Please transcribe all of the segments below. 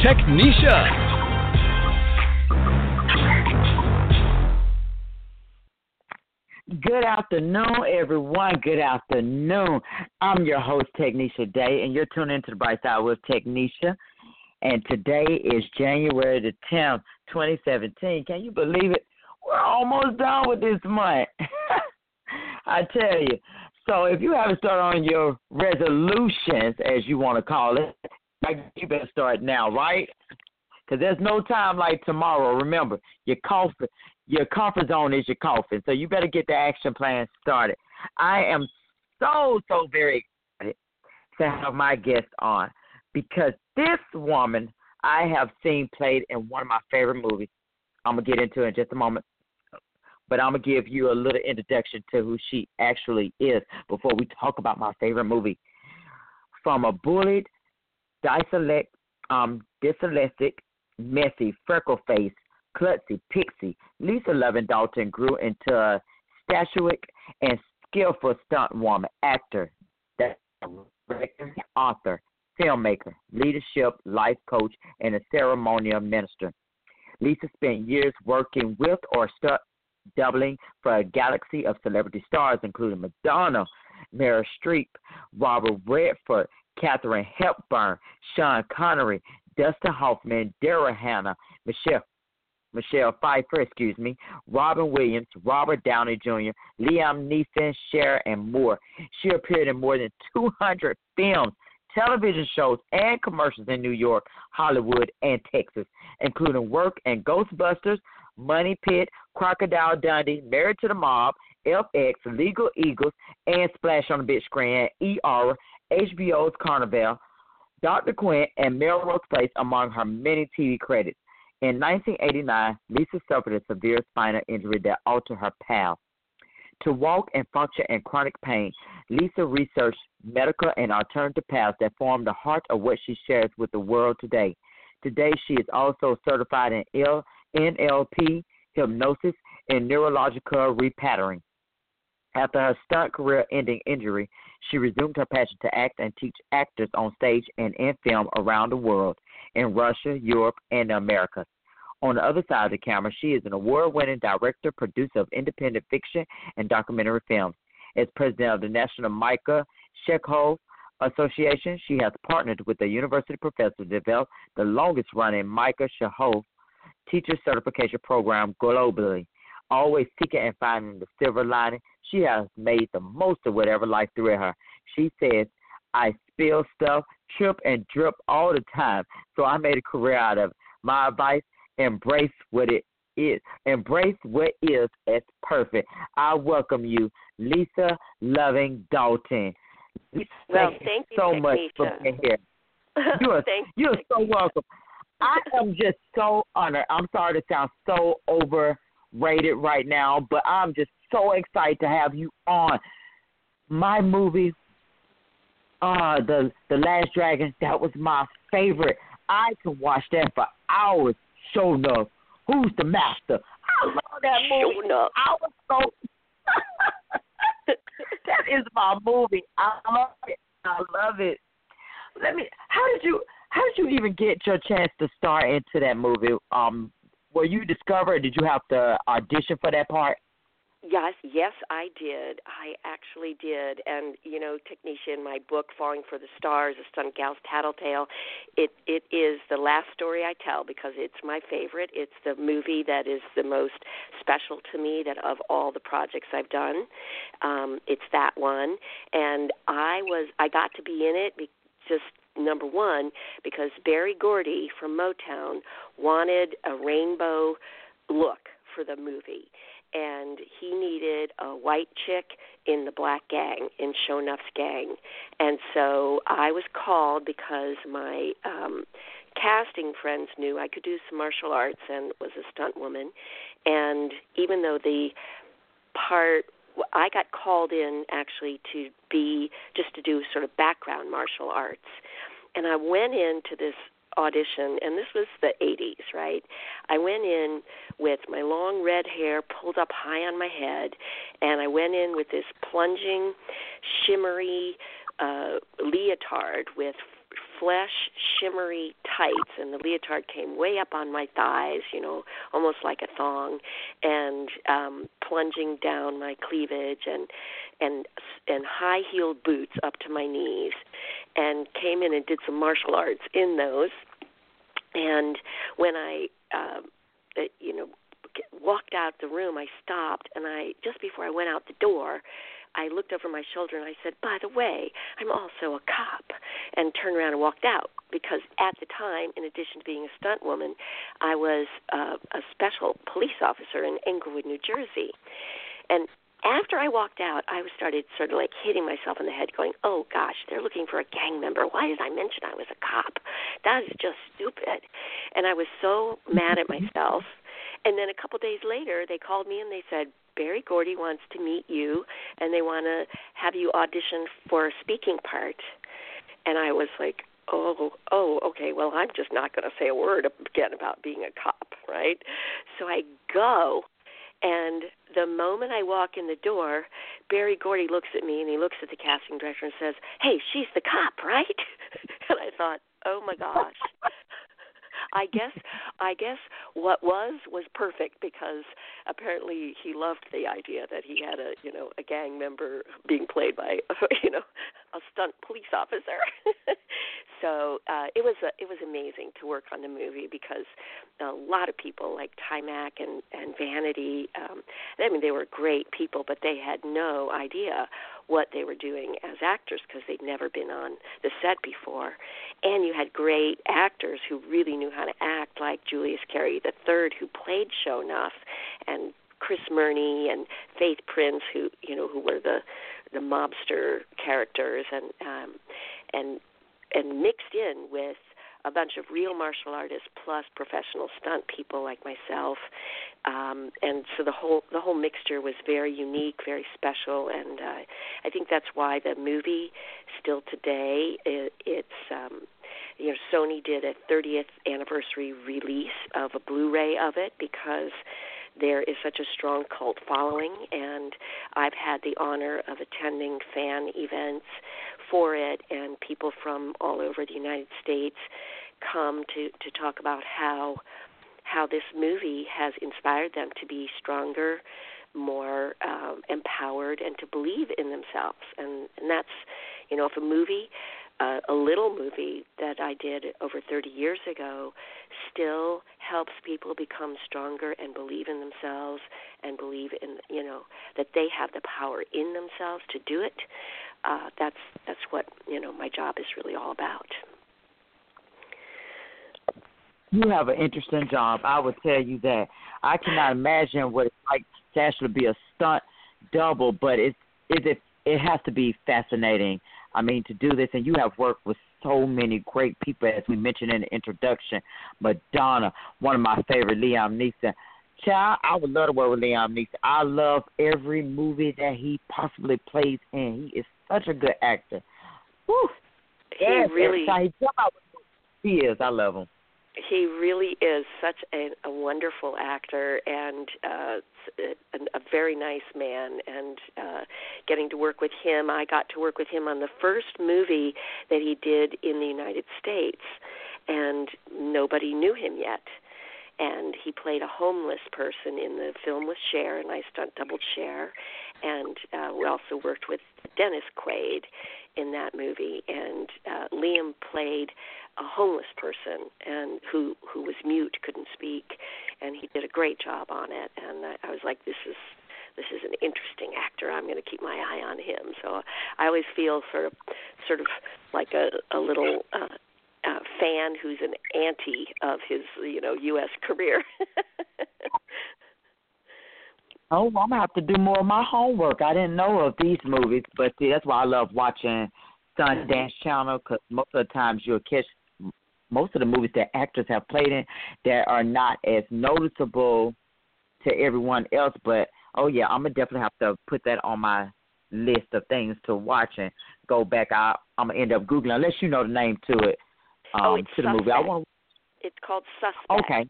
Technisha. Good afternoon, everyone. Good afternoon. I'm your host, Technisha Day, and you're tuning into the Bright Side with Technisha. And today is January the 10th, 2017. Can you believe it? We're almost done with this month. I tell you. So if you haven't started on your resolutions, as you want to call it, you better start now, right? Because there's no time like tomorrow. Remember, your comfort, your comfort zone is your coffin. So you better get the action plan started. I am so so very excited to have my guest on because this woman I have seen played in one of my favorite movies. I'm gonna get into it in just a moment, but I'm gonna give you a little introduction to who she actually is before we talk about my favorite movie. From a bullied, dyslexic, um, dyslexic, messy, freckle faced, klutzy, pixie, Lisa Loving Dalton grew into a statuic and skillful stunt woman, actor, director, author, filmmaker, leadership, life coach, and a ceremonial minister. Lisa spent years working with or stunt doubling for a galaxy of celebrity stars, including Madonna, Meryl Streep, Robert Redford, Katharine Hepburn, Sean Connery, Dustin Hoffman, Daryl Hannah, Michelle Michelle Pfeiffer, excuse me, Robin Williams, Robert Downey Jr., Liam Neeson, Cher, and more. She appeared in more than 200 films, television shows, and commercials in New York, Hollywood, and Texas, including work in Ghostbusters, Money Pit, Crocodile Dundee, Married to the Mob, FX, Legal Eagles, and Splash on the Big Screen, ER, HBO's Carnivale, Dr. Quinn, and Melrose Place among her many TV credits. In 1989, Lisa suffered a severe spinal injury that altered her path. To walk and function in chronic pain, Lisa researched medical and alternative paths that form the heart of what she shares with the world today. Today, she is also certified in NLP, hypnosis, and neurological repatterning. After her stunt career ending injury, she resumed her passion to act and teach actors on stage and in film around the world, in Russia, Europe, and the Americas. On the other side of the camera, she is an award winning director, producer of independent fiction and documentary films. As president of the National Michael Chekhov Association, she has partnered with a university professor to develop the longest running Michael Chekhov teacher certification program globally. Always seeking and finding the silver lining, she has made the most of whatever life threw at her. She says, I spill stuff, trip, and drip all the time, so I made a career out of it. My advice embrace what it is. Embrace what is as perfect. I welcome you, Lisa Loving Dalton. Lisa, well, thank, thank you so you, much for being here. You are, you are so welcome. I am just so honored. I'm sorry to sound so overrated right now, but I'm just so excited to have you on. My movie, uh, the the Last Dragon, that was my favorite. I could watch that for hours. Sho'nuff. Who's the master? I love that movie. Enough. I was so. that is my movie. I love it. I love it. Let me. How did you? How did you even get your chance to star into that movie? Um, were you discovered? Did you have to audition for that part? Yes, yes, I did. I actually did. And you know, Technisha, in my book, Falling for the Stars: A Stunt Gal's Tattletale, it it is the last story I tell because it's my favorite. It's the movie that is the most special to me that of all the projects I've done. Um, it's that one, and I was I got to be in it. Be, just number one because Berry Gordy from Motown wanted a rainbow look for the movie and he needed a white chick in the black gang in Sho'nuff's gang and so I was called because my um casting friends knew I could do some martial arts and was a stunt woman. And even though the part I got called in actually to be just to do sort of background martial arts. And I went into this audition and this was the 80s, right? I went in with my long red hair pulled up high on my head and I went in with this plunging shimmery uh leotard with flesh shimmery tights and the leotard came way up on my thighs you know almost like a thong and um plunging down my cleavage and and and high heeled boots up to my knees and came in and did some martial arts in those. And when i um uh, you know walked out the room i stopped and i just before i went out the door I looked over my shoulder and I said, "By the way, I'm also a cop," and turned around and walked out because at the time, in addition to being a stunt woman, I was uh, a special police officer in Englewood, New Jersey, and after I walked out, I started sort of like hitting myself in the head, going, "Oh gosh, they're looking for a gang member. Why did I mention I was a cop? That is just stupid." And I was so mad at myself. And then a couple days later, they called me and they said, Berry Gordy wants to meet you and they want to have you audition for a speaking part. And I was like, oh, oh, okay, well, I'm just not going to say a word again about being a cop, right? So I go, and the moment I walk in the door, Berry Gordy looks at me and he looks at the casting director and says, hey, she's the cop, right? and I thought, oh my gosh. I guess I guess what was was perfect because apparently he loved the idea that he had a you know a gang member being played by you know a stunt police officer. so uh, it was a, it was amazing to work on the movie because a lot of people like Taimak and and Vanity. Um, I mean, they were great people, but they had no idea what they were doing as actors because they'd never been on the set before. And you had great actors who really knew how to act, like Julius Carry III, who played Sho'nuff, and Chris Murney and Faith Prince, who you know who were the the mobster characters, and um, and and mixed in with a bunch of real martial artists plus professional stunt people like myself. Um and so the whole the whole mixture was very unique very special. And uh i think that's why the movie still today it, it's um you know sony did a 30th anniversary release of a blu-ray of it because there is such a strong cult following, and I've had the honor of attending fan events for it, and people from all over the United States come to to talk about how how this movie has inspired them to be stronger, more um, empowered, and to believe in themselves. And and that's you know if a movie uh, a little movie that I did over 30 years ago still helps people become stronger and believe in themselves and believe in you know that they have the power in themselves to do it. Uh, that's that's what you know my job is really all about. You have an interesting job. I would tell you that. I cannot imagine what it's like to actually be a stunt double, but it's it it has to be fascinating I mean, to do this, and you have worked with so many great people, as we mentioned in the introduction. Madonna, one of my favorite, Liam Neeson. Child, I would love to work with Liam Neeson. I love every movie that he possibly plays in. He is such a good actor. Whew. He yes, really. He is. I love him he really is such a, a wonderful actor and uh, a, a very nice man. And uh, getting to work with him, I got to work with him on the first movie that he did in the United States, and nobody knew him yet. And he played a homeless person in the film with Cher, and I stunt doubled Cher. And uh, we also worked with Dennis Quaid in that movie, and uh, Liam played a homeless person and who who was mute, couldn't speak, and he did a great job on it. And I, I was like, this is this is an interesting actor. I'm going to keep my eye on him. So I always feel sort of sort of like a a little uh, fan who's an anti of his you know U.S. career. oh, I'm gonna have to do more of my homework. I didn't know of these movies, but see, that's why I love watching Sundance Channel because most of the times you'll catch most of the movies that actors have played in that are not as noticeable to everyone else. But oh yeah, I'm gonna definitely have to put that on my list of things to watch and go back. I, I'm gonna end up googling unless you know the name to it. Um, oh, it's to the movie. I want. It's called Suspect. Okay.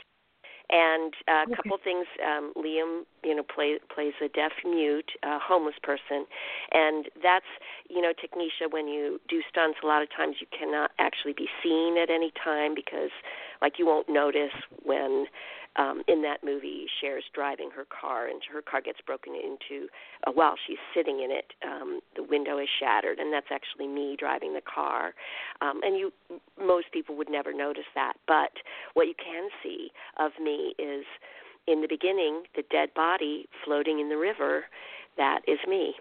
And uh, a couple things. Um, Liam, you know, play, plays a deaf mute, uh, homeless person, and that's you know, Technisha. When you do stunts, a lot of times you cannot actually be seen at any time because, like, you won't notice when um, in that movie, Cher's driving her car, and her car gets broken into uh, while she's sitting in it. Um, the window is shattered, and that's actually me driving the car. Um, and you, most people would never notice that. But what you can see of me is, in the beginning, the dead body floating in the river. That is me,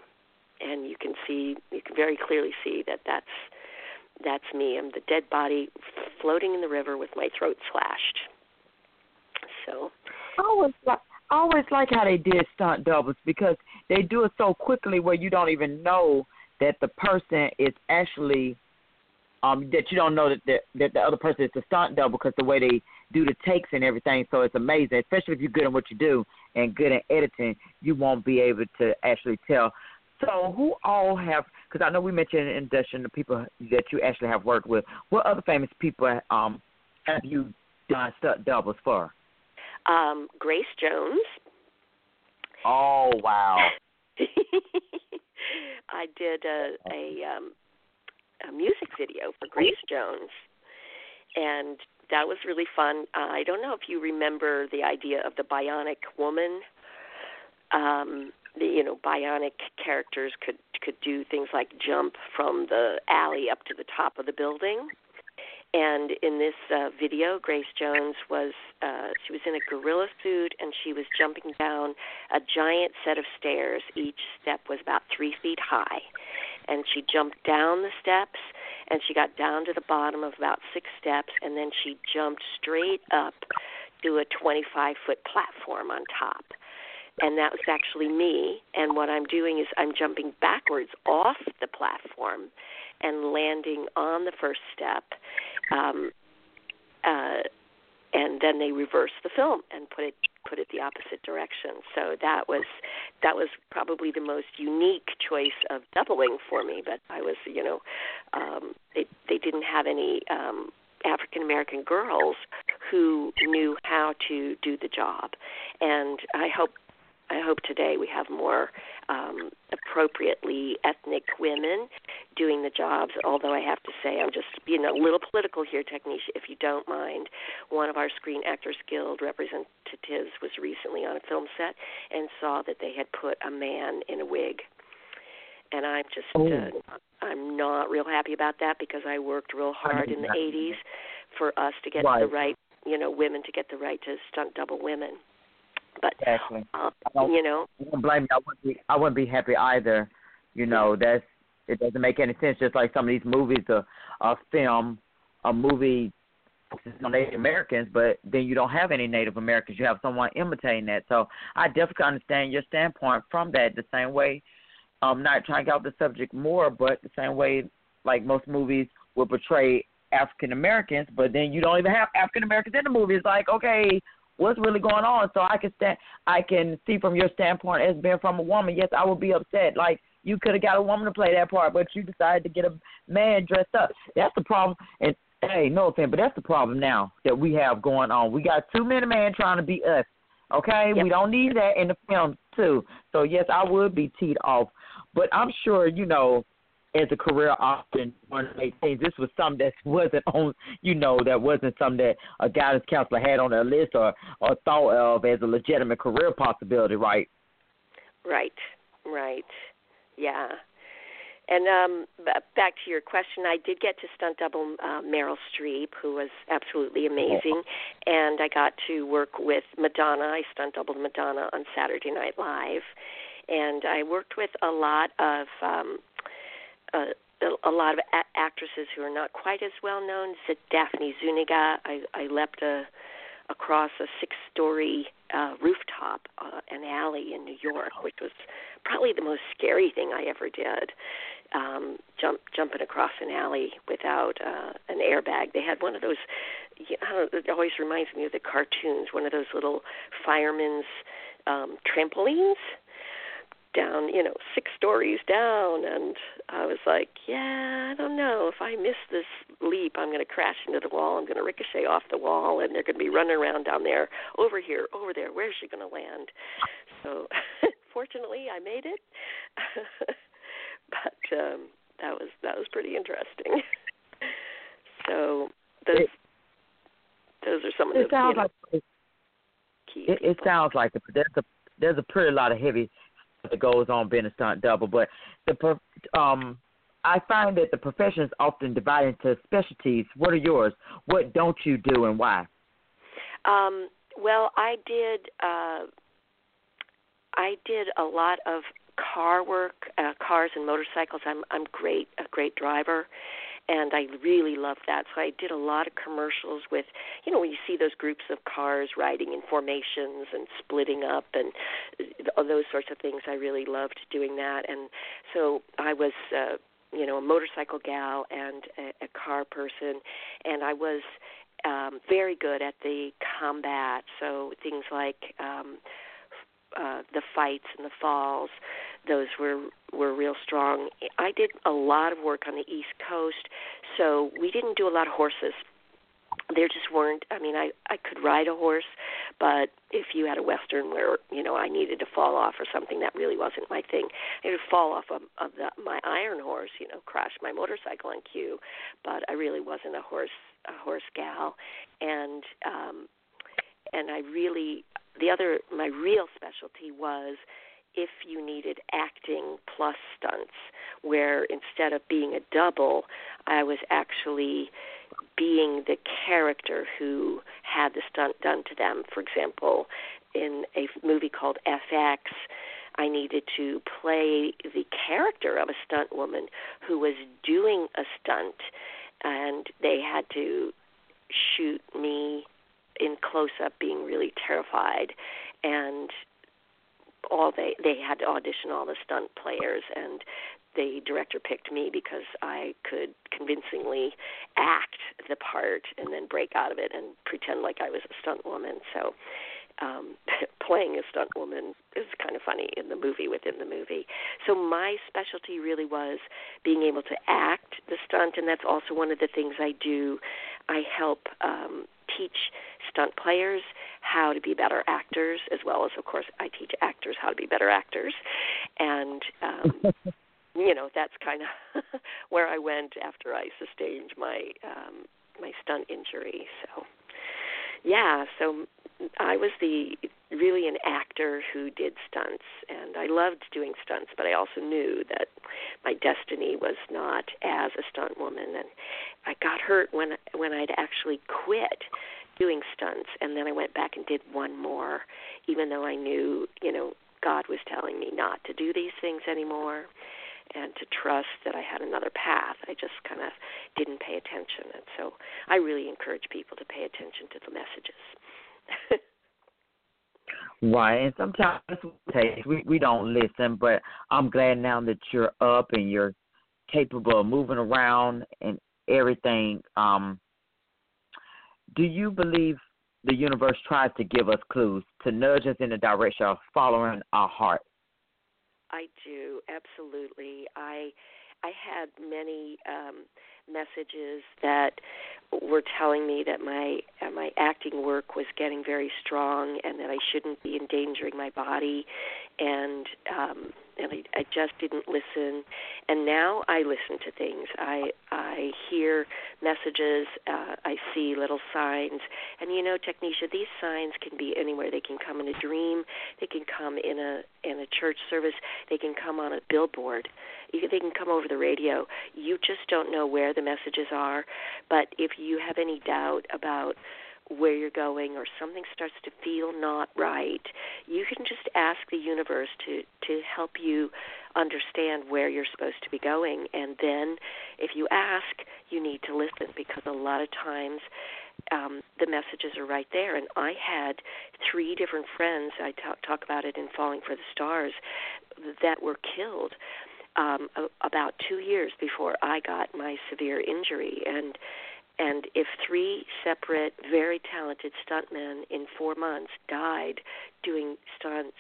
and you can see, you can very clearly see that that's that's me. I'm the dead body floating in the river with my throat slashed. So I always like I always like how they did stunt doubles because they do it so quickly where you don't even know that the person is actually um that you don't know that the, that the other person is a stunt double because the way they do the takes and everything. So it's amazing especially if you're good at what you do and good at editing you won't be able to actually tell. So who all have because I know we mentioned in Dustin the people that you actually have worked with what other famous people um have you done stunt doubles for? Um, Grace Jones. Oh wow! I did a a, um, a music video for Grace Jones, and that was really fun. Uh, I don't know if you remember the idea of the bionic woman. Um, the, you know, bionic characters could could do things like jump from the alley up to the top of the building. And in this uh, video, Grace Jones was uh, she was in a gorilla suit and she was jumping down a giant set of stairs. Each step was about three feet high, and she jumped down the steps and she got down to the bottom of about six steps, and then she jumped straight up to a 25 foot platform on top and that was actually me. And what I'm doing is I'm jumping backwards off the platform and landing on the first step um, uh, and then they reversed the film and put it put it the opposite direction. So that was that was probably the most unique choice of doubling for me. But I was, you know, um, they they didn't have any um, African American girls who knew how to do the job, and I hope I hope today we have more um, appropriately ethnic women doing the jobs. Although I have to say, I'm just being a little political here, Technisha, if you don't mind. One of our Screen Actors Guild representatives was recently on a film set and saw that they had put a man in a wig. And I'm just, oh. uh, I'm not real happy about that because I worked real hard in the 80s for us to get right. the right, you know, women to get the right to stunt double women. But exactly. Uh, you know, I don't blame me. I wouldn't be. I wouldn't be happy either. You know, that's it doesn't make any sense. Just like some of these movies, a a film, a movie on Native Americans, but then you don't have any Native Americans. You have someone imitating that. So I definitely understand your standpoint from that. The same way, I'm um, not trying to get off the subject more, but the same way, like most movies will portray African Americans, but then you don't even have African Americans in the movie. It's like, okay, what's really going on. So I can stand, I can see from your standpoint as being from a woman. Yes, I would be upset. Like you could have got a woman to play that part, but you decided to get a man dressed up. That's the problem. And hey, no offense, but that's the problem now that we have going on. We got too many men trying to be us. Okay, yep. we don't need that in the film too. So yes, I would be teed off, but I'm sure you know as a career option one of things. This was something that wasn't on, you know, that wasn't something that a guidance counselor had on their list or or thought of as a legitimate career possibility, right? Right, right, yeah. And um, back to your question, I did get to stunt double uh, Meryl Streep, who was absolutely amazing, and I got to work with Madonna. I stunt doubled Madonna on Saturday Night Live, and I worked with a lot of um, uh, a lot of a- actresses who are not quite as well known. Daphne Zuniga, I, I leapt a, across a six-story uh, rooftop, uh, an alley in New York, which was probably the most scary thing I ever did. Um, jump jumping across an alley without uh, an airbag. They had one of those. You know, it always reminds me of the cartoons. One of those little firemen's um, trampolines down, you know, six stories down, and I was like, yeah, I don't know. If I miss this leap, I'm going to crash into the wall. I'm going to ricochet off the wall, and they're going to be running around down there, over here, over there. Where's she going to land? So, fortunately, I made it, but um, that was that was pretty interesting. so those those are some of it the sounds you know, like it, it sounds like it. There's a there's a pretty lot of heavy that goes on being a stunt double, but the um I find that the profession is often divided into specialties. What are yours? What don't you do, and why? Um, well, I did. Uh, I did a lot of car work, uh, cars and motorcycles. I'm I'm great, a great driver, and I really love that. So I did a lot of commercials with, you know, when you see those groups of cars riding in formations and splitting up and uh, those sorts of things. I really loved doing that, and so I was. Uh, you know, a motorcycle gal and a, a car person, and I was um, very good at the combat. So things like um, uh, the fights and the falls, those were were real strong. I did a lot of work on the East Coast, so we didn't do a lot of horses. There just weren't. I mean, I I could ride a horse, but if you had a western where you know I needed to fall off or something, that really wasn't my thing. I would fall off of, of the, my iron horse, you know, crash my motorcycle on cue, but I really wasn't a horse a horse gal, and um, and I really the other my real specialty was if you needed acting plus stunts where instead of being a double I was actually being the character who had the stunt done to them. For example in a movie called FX I needed to play the character of a stunt woman who was doing a stunt and they had to shoot me in close up being really terrified and all they they had to audition all the stunt players and the director picked me because I could convincingly act the part and then break out of it and pretend like I was a stunt woman. So um playing a stunt woman is kind of funny in the movie within the movie. So my specialty really was being able to act the stunt and that's also one of the things I do. I help um teach stunt players how to be better actors as well as of course I teach actors how to be better actors. And um you know that's kind of where I went after I sustained my um my stunt injury. So yeah so I was the really an actor who did stunts and I loved doing stunts but I also knew that my destiny was not as a stunt woman and I got hurt when when I'd actually quit doing stunts and then I went back and did one more even though I knew, you know, God was telling me not to do these things anymore and to trust that I had another path. I just kind of didn't pay attention and so I really encourage people to pay attention to the messages. Right, and sometimes we we don't listen, but I'm glad now that you're up and you're capable of moving around and everything. Um, do you believe the universe tries to give us clues to nudge us in the direction of following our heart? I do absolutely. I I had many um, messages that were telling me that my uh, my acting work was getting very strong and that I shouldn't be endangering my body, and um, and I, I just didn't listen. And now I listen to things. I I hear messages. Uh, I see little signs. And you know, Technisha, these signs can be anywhere. They can come in a dream. They can come in a in a church service. They can come on a billboard. You, they can come over the radio. You just don't know where the messages are. But if you have any doubt about where you're going or something starts to feel not right, you can just ask the universe to to help you understand where you're supposed to be going and then if you ask, you need to listen because a lot of times um, the messages are right there. And I had three different friends. I talk, talk about it in Falling for the Stars that were killed um, a, about two years before I got my severe injury, and and if three separate, very talented stuntmen in four months died doing stunts,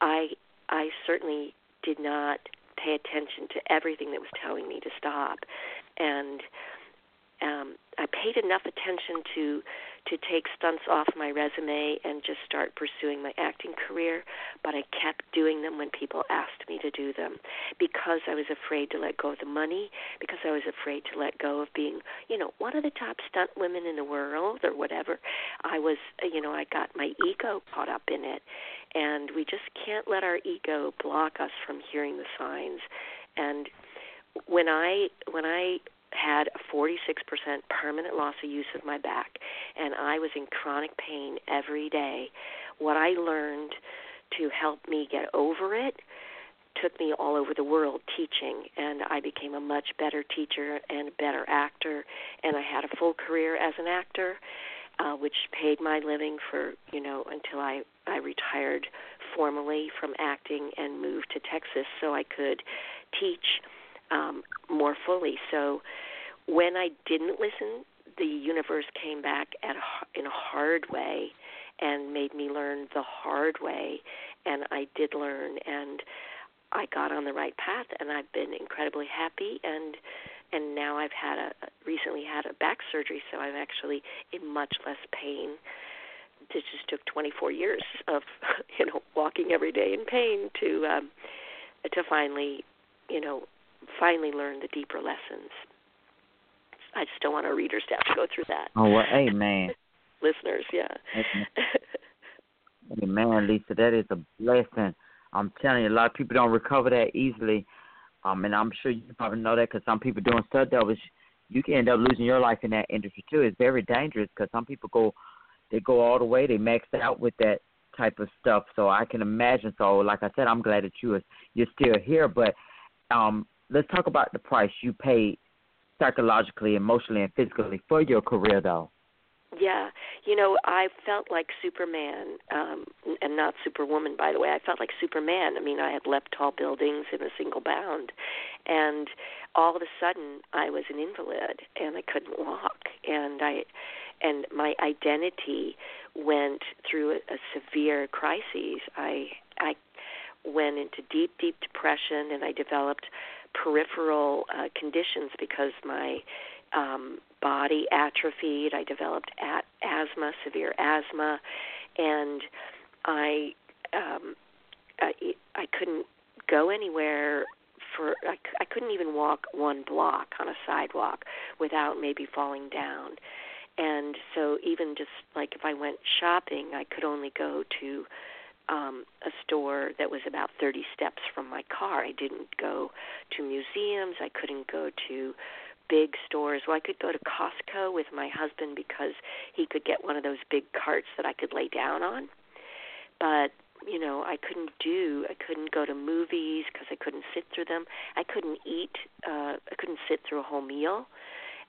I I certainly did not pay attention to everything that was telling me to stop, and um, I paid enough attention to to take stunts off my resume and just start pursuing my acting career, but I kept doing them when people asked me to do them because I was afraid to let go of the money, because I was afraid to let go of being, you know, one of the top stunt women in the world or whatever. I was, you know, I got my ego caught up in it, and we just can't let our ego block us from hearing the signs. And when I when I had a 46% permanent loss of use of my back, and I was in chronic pain every day. What I learned to help me get over it took me all over the world teaching and I became a much better teacher and a better actor and I had a full career as an actor uh which paid my living for you know until I I retired formally from acting and moved to Texas so I could teach um, more fully. So when I didn't listen, the universe came back at a, in a hard way and made me learn the hard way, and I did learn, and I got on the right path, and I've been incredibly happy and and now I've had a recently had a back surgery, so I'm actually in much less pain. This just took 24 years of you know walking every day in pain to um, to finally you know finally learn the deeper lessons. I just don't want our readers to have to go through that. Oh well, amen. Listeners, yeah. Amen, Lisa. That is a blessing. I'm telling you, a lot of people don't recover that easily. Um, and I'm sure you probably know that because some people doing stuff that was, you can end up losing your life in that industry too. It's very dangerous because some people go, they go all the way, they max out with that type of stuff. So I can imagine. So, like I said, I'm glad that you are you're still here. But um, let's talk about the price you paid psychologically, emotionally, and physically for your career, though. Yeah, you know, I felt like Superman, um, and not Superwoman, by the way. I felt like Superman. I mean, I had leapt tall buildings in a single bound, and all of a sudden, I was an invalid, and I couldn't walk, and I, and my identity went through a, a severe crisis. I, I went into deep, deep depression, and I developed peripheral uh, conditions because my um, body atrophied. I developed at- asthma, severe asthma, and I um, I, I couldn't go anywhere for I, I couldn't even walk one block on a sidewalk without maybe falling down. And so even just like if I went shopping, I could only go to um, a store that was about 30 steps from my car. I didn't go to museums. I couldn't go to big stores. Well, I could go to Costco with my husband because he could get one of those big carts that I could lay down on. But you know, I couldn't do. I couldn't go to movies because I couldn't sit through them. I couldn't eat. Uh, I couldn't sit through a whole meal,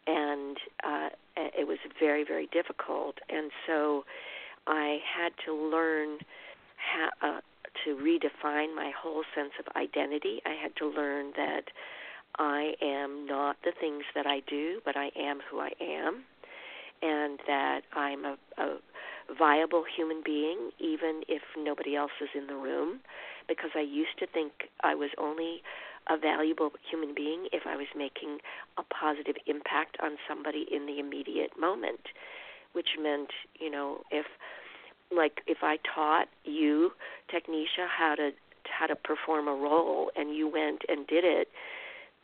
and uh, it was very, very difficult. And so, I had to learn ha- uh, to redefine my whole sense of identity. I had to learn that I am not the things that I do, but I am who I am, and that I'm a, a viable human being, even if nobody else is in the room, because I used to think I was only a valuable human being if I was making a positive impact on somebody in the immediate moment, which meant, you know, if like if I taught you, Technisha, how to how to perform a role, and you went and did it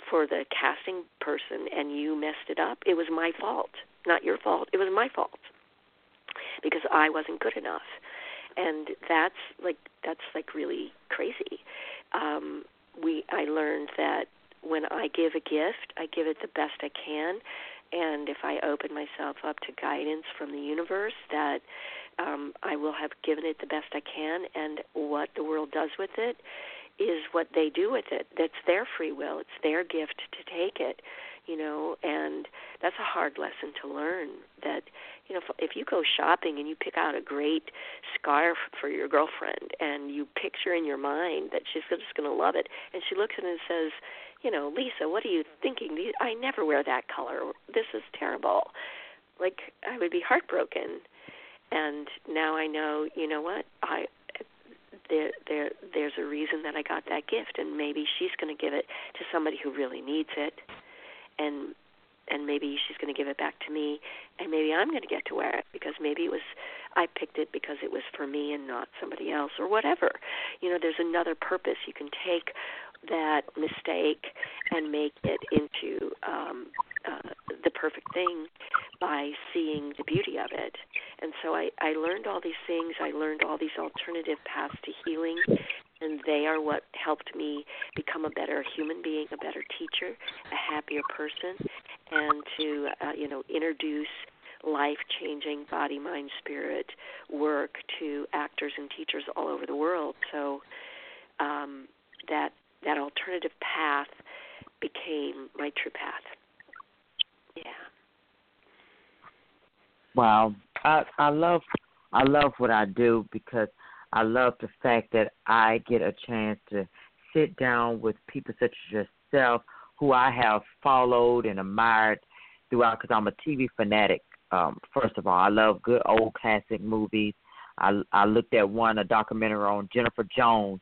for the casting person, and you messed it up, it was my fault, not your fault. It was my fault because I wasn't good enough, and that's like that's like really crazy. Um, we I learned that when I give a gift, I give it the best I can, and if I open myself up to guidance from the universe, that um, I will have given it the best I can, and what the world does with it is what they do with it. That's their free will. It's their gift to take it. you know, and that's a hard lesson to learn. That you know, if, if you go shopping and you pick out a great scarf for your girlfriend, and you picture in your mind that she's just going to love it, and she looks at it and says, you know, Lisa, what are you thinking? I never wear that color. This is terrible. Like I would be heartbroken. And now I know, you know what? I there there there's a reason that I got that gift and maybe she's going to give it to somebody who really needs it and and maybe she's going to give it back to me and maybe I'm going to get to wear it because maybe it was I picked it because it was for me and not somebody else or whatever. You know, there's another purpose you can take that mistake and make it into um uh, the perfect thing by seeing the beauty of it. And so I, I learned all these things. I learned all these alternative paths to healing, and they are what helped me become a better human being, a better teacher, a happier person, and to uh, you know introduce life-changing body, mind, spirit work to actors and teachers all over the world. So um, that that alternative path became my true path. Yeah. Wow. I I love I love what I do because I love the fact that I get a chance to sit down with people such as yourself who I have followed and admired throughout because I'm a TV fanatic. Um, first of all, I love good old classic movies. I I looked at one a documentary on Jennifer Jones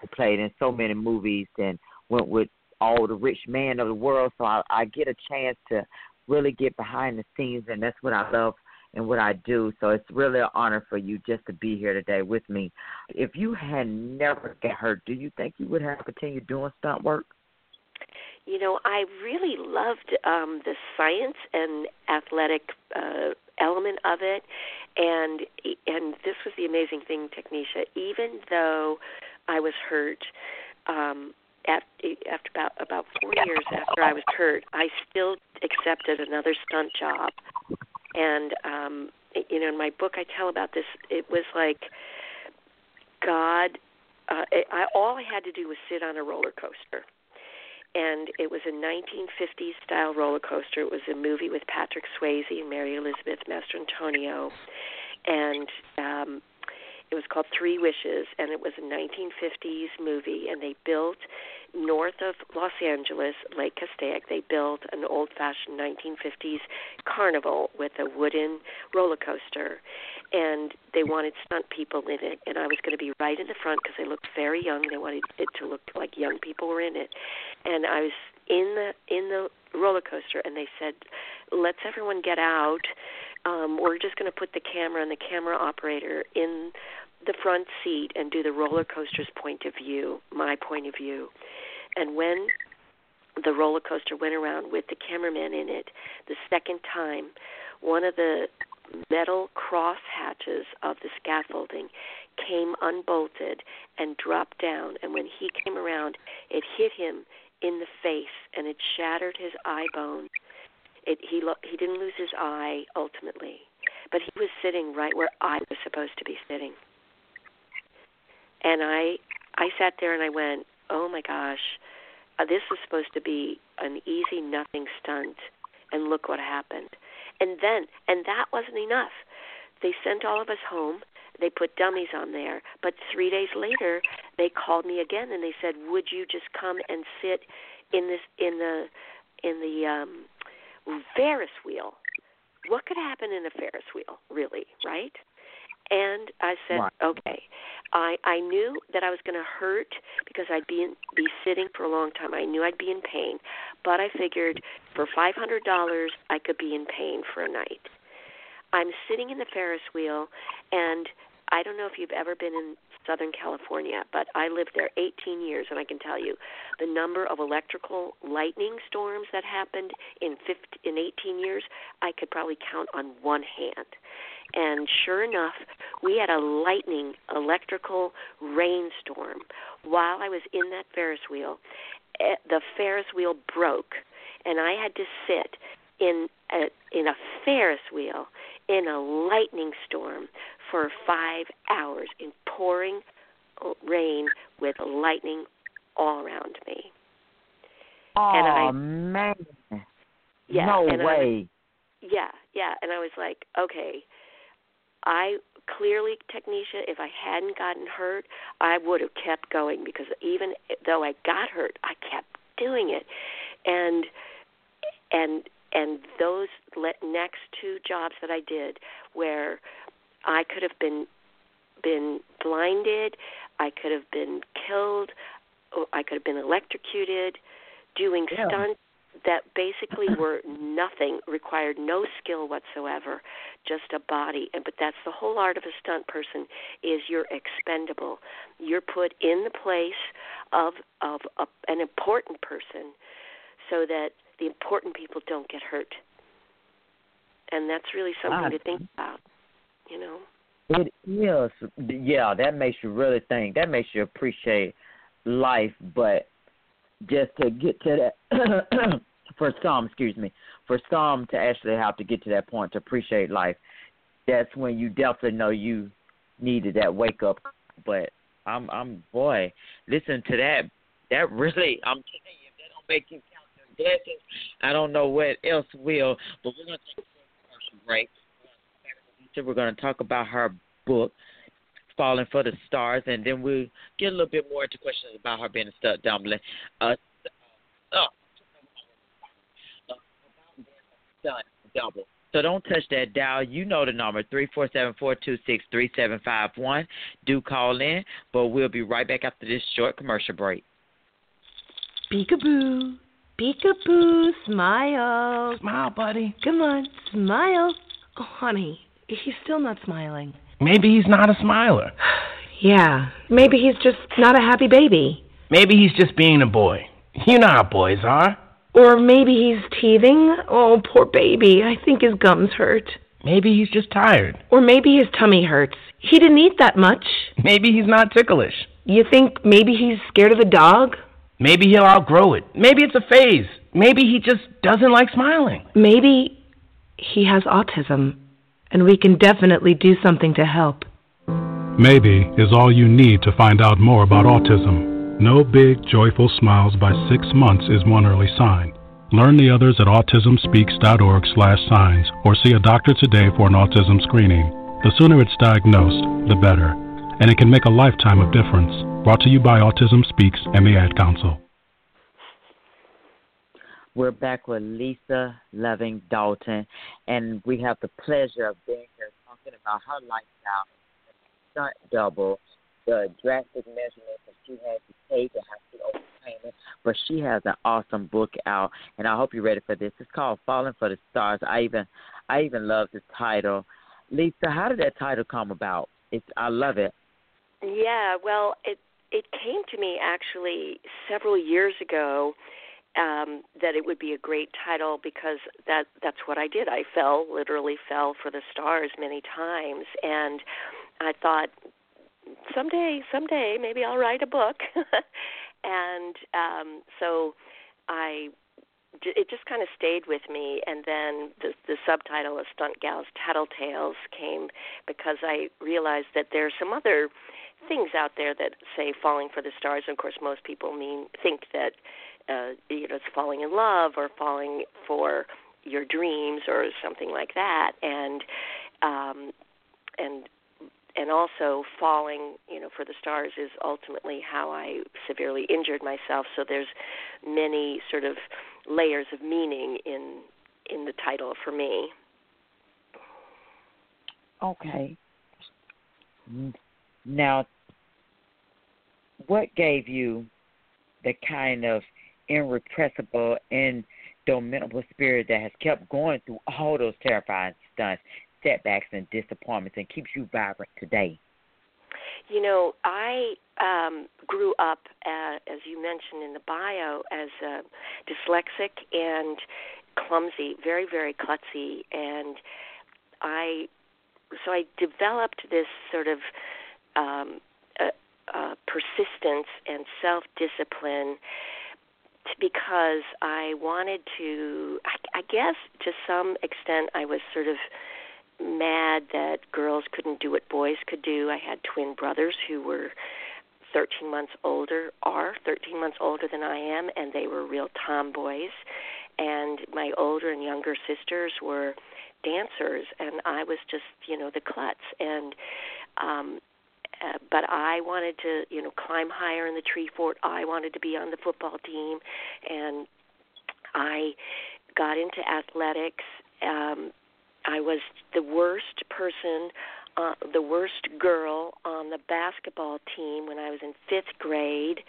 who played in so many movies and went with all the rich men of the world. So I, I get a chance to really get behind the scenes, and that's what I love and what I do. So it's really an honor for you just to be here today with me. If you had never got hurt, do you think you would have continued doing stunt work? You know, I really loved um the science and athletic uh element of it and and this was the amazing thing Technisha even though I was hurt um after about about four years after I was hurt, I still accepted another stunt job, and um, you know, in my book, I tell about this. It was like God. Uh, it, I, all I had to do was sit on a roller coaster, and it was a 1950s style roller coaster. It was a movie with Patrick Swayze and Mary Elizabeth Mastrantonio, and um, it was called Three Wishes, and it was a 1950s movie. And they built north of Los Angeles, Lake Castaic. They built an old-fashioned 1950s carnival with a wooden roller coaster, and they wanted stunt people in it. And I was going to be right in the front because they looked very young. They wanted it to look like young people were in it, and I was in the in the roller coaster, and they said, "Let's everyone get out." Um, we're just going to put the camera and the camera operator in the front seat and do the roller coaster's point of view, my point of view. And when the roller coaster went around with the cameraman in it, the second time, one of the metal cross hatches of the scaffolding came unbolted and dropped down. And when he came around, it hit him in the face and it shattered his eye bone. It, he lo- he didn't lose his eye ultimately, but he was sitting right where I was supposed to be sitting. And I I sat there and I went, "Oh my gosh, uh, this was supposed to be an easy nothing stunt and look what happened." And then and that wasn't enough. They sent all of us home. They put dummies on there, but 3 days later they called me again and they said, "Would you just come and sit in this in the in the um Ferris wheel?" What could happen in a Ferris wheel, really, right? And I said, right. okay. I I knew that I was going to hurt because I'd be in, be sitting for a long time. I knew I'd be in pain, but I figured for five hundred dollars I could be in pain for a night. I'm sitting in the Ferris wheel, and I don't know if you've ever been in Southern California, but I lived there 18 years, and I can tell you the number of electrical lightning storms that happened in 15, in 18 years, I could probably count on one hand. And sure enough, we had a lightning electrical rainstorm while I was in that Ferris wheel. Eh, the Ferris wheel broke, and I had to sit in a, in a Ferris wheel in a lightning storm for five hours in pouring rain with lightning all around me. Oh and I, man! Yeah. No way. I, yeah, yeah, and I was like, okay, I clearly, Technisha, if I hadn't gotten hurt, I would have kept going because even though I got hurt, I kept doing it, and and and those next two jobs that I did, where I could have been been blinded, I could have been killed, I could have been electrocuted, doing yeah. stunts that basically were nothing, required no skill whatsoever, just a body. And but that's the whole art of a stunt person is you're expendable. You're put in the place of of a, an important person, so that the important people don't get hurt. And that's really something to think about, you know. It is, yeah. That makes you really think. That makes you appreciate life. But just to get to that, for some, excuse me, for some to actually have to get to that point to appreciate life, that's when you definitely know you needed that wake up. But I'm, I'm, boy, listen to that. That really, I'm telling you, if that don't make you count your blessings, I don't know what else will. But we're gonna take a commercial break. We're going to talk about her book, Falling for the Stars, and then we'll get a little bit more into questions about her being a stud dumbling. Uh, uh, stunt double. So don't touch that dial. You know the number, three four seven four two six three seven five one. Do call in, but we'll be right back after this short commercial break. Peekaboo. Peekaboo. Smile. Smile, buddy. Come on. Smile. Oh, honey, he's still not smiling. Maybe he's not a smiler. yeah. Maybe he's just not a happy baby. Maybe he's just being a boy. You know how boys are. Or maybe he's teething. Oh, poor baby. I think his gums hurt. Maybe he's just tired. Or maybe his tummy hurts. He didn't eat that much. Maybe he's not ticklish. You think maybe he's scared of the dog? Maybe he'll outgrow it. Maybe it's a phase. Maybe he just doesn't like smiling. Maybe he has autism, and we can definitely do something to help. Maybe is all you need to find out more about autism. No big, joyful smiles by six months is one early sign. Learn the others at autismspeaks.org slash signs or see a doctor today for an autism screening. The sooner it's diagnosed, the better. And it can make a lifetime of difference. Brought to you by Autism Speaks and the Ad Council. We're back with Lisa Loving Dalton, and we have the pleasure of being here talking about her lifestyle, stunt double, the drastic measurements that she had to take and how she overcame it. But she has an awesome book out, and I hope you're ready for this. It's called Falling for the Stars. I even, I even love the title. Lisa, how did that title come about? It's, I love it. Yeah, well, it it came to me actually several years ago um, that it would be a great title because that that's what I did. I fell, literally fell for the stars many times, and I thought someday, someday, maybe I'll write a book. and um, so I it just kind of stayed with me and then the the subtitle of stunt gals tattletales came because i realized that there are some other things out there that say falling for the stars and of course most people mean think that uh, you know, it's falling in love or falling for your dreams or something like that, and um, and and also falling, you know, for the stars is ultimately how I severely injured myself. So there's many sort of layers of meaning in in the title for me. Okay. Now, what gave you the kind of irrepressible, and indomitable spirit that has kept going through all those terrifying stunts, setbacks, and disappointments and keeps you vibrant today? You know, I um, grew up, uh, as you mentioned in the bio, as a dyslexic and clumsy, very, very klutzy, and I, so I developed this sort of um, uh, uh, persistence and self discipline because I wanted to, I, I guess to some extent, I was sort of mad that girls couldn't do what boys could do. I had twin brothers who were 13 months older, are 13 months older than I am, and they were real tomboys. and my older and younger sisters were dancers, and I was just you know the klutz and. um uh, but I wanted to, you know, climb higher in the tree fort. I wanted to be on the football team, and I got into athletics. Um, I was the worst person, uh, the worst girl on the basketball team when I was in fifth grade.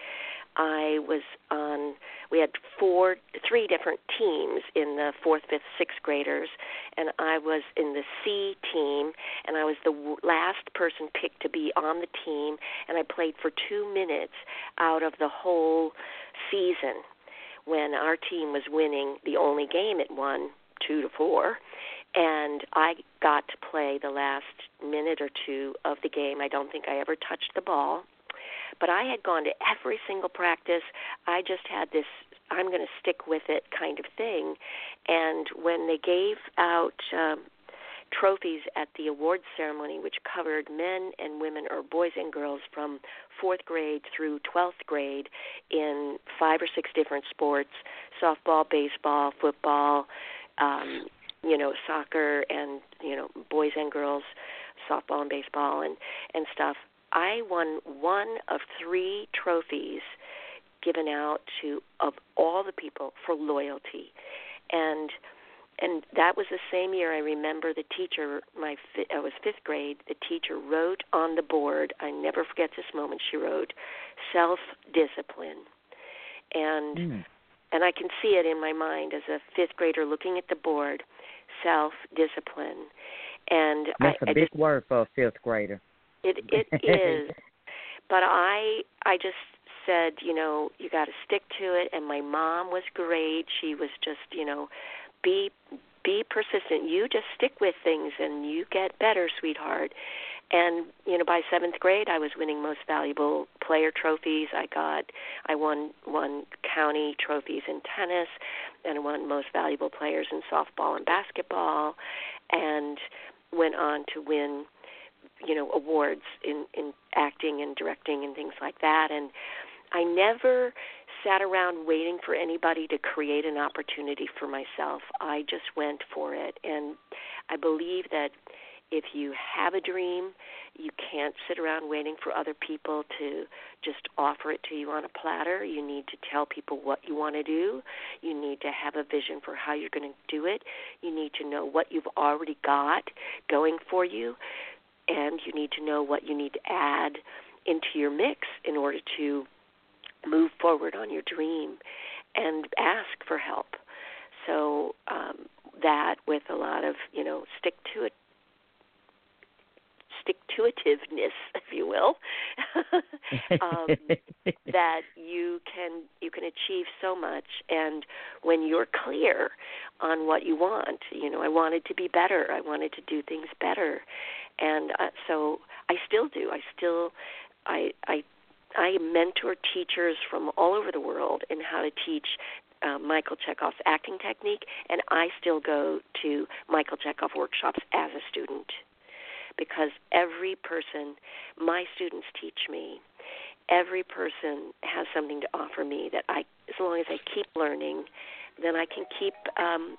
I was on. We had four, three different teams in the fourth, fifth, sixth graders, and I was in the C team, and I was the last person picked to be on the team, and I played for two minutes out of the whole season when our team was winning the only game it won two to four and I got to play the last minute or two of the game. I don't think I ever touched the ball, but I had gone to every single practice. I just had this I'm going to stick with it kind of thing. And when they gave out um, trophies at the awards ceremony, which covered men and women or boys and girls from fourth grade through 12th grade in five or six different sports softball, baseball, football, um, you know, soccer, and, you know, boys and girls, softball and baseball, and, and stuff. I won one of three trophies given out to of all the people for loyalty. And and that was the same year I remember the teacher my I was 5th grade the teacher wrote on the board I never forget this moment she wrote self discipline and mm. and I can see it in my mind as a 5th grader looking at the board self discipline and that's I, a big just, word for a 5th grader it it is but I I just said, you know, you got to stick to it. And my mom was great. She was just, you know, be be persistent. You just stick with things, and you get better, sweetheart. And you know, by seventh grade, I was winning most valuable player trophies. I got, I won won county trophies in tennis, and won most valuable players in softball and basketball, and went on to win, you know, awards in in acting and directing and things like that. And I never sat around waiting for anybody to create an opportunity for myself. I just went for it. And I believe that if you have a dream, you can't sit around waiting for other people to just offer it to you on a platter. You need to tell people what you want to do. You need to have a vision for how you're going to do it. You need to know what you've already got going for you. And you need to know what you need to add into your mix in order to move forward on your dream and ask for help. So um, that with a lot of you know stick to it stick to itiveness, if you will, um, that you can you can achieve so much. And when you're clear on what you want, you know, I wanted to be better. I wanted to do things better, and uh, so I still do. I still I I I mentor teachers from all over the world in how to teach uh, Michael Chekhov's acting technique, and I still go to Michael Chekhov workshops as a student because every person, my students teach me, every person has something to offer me that I, as long as I keep learning, then I can keep, um,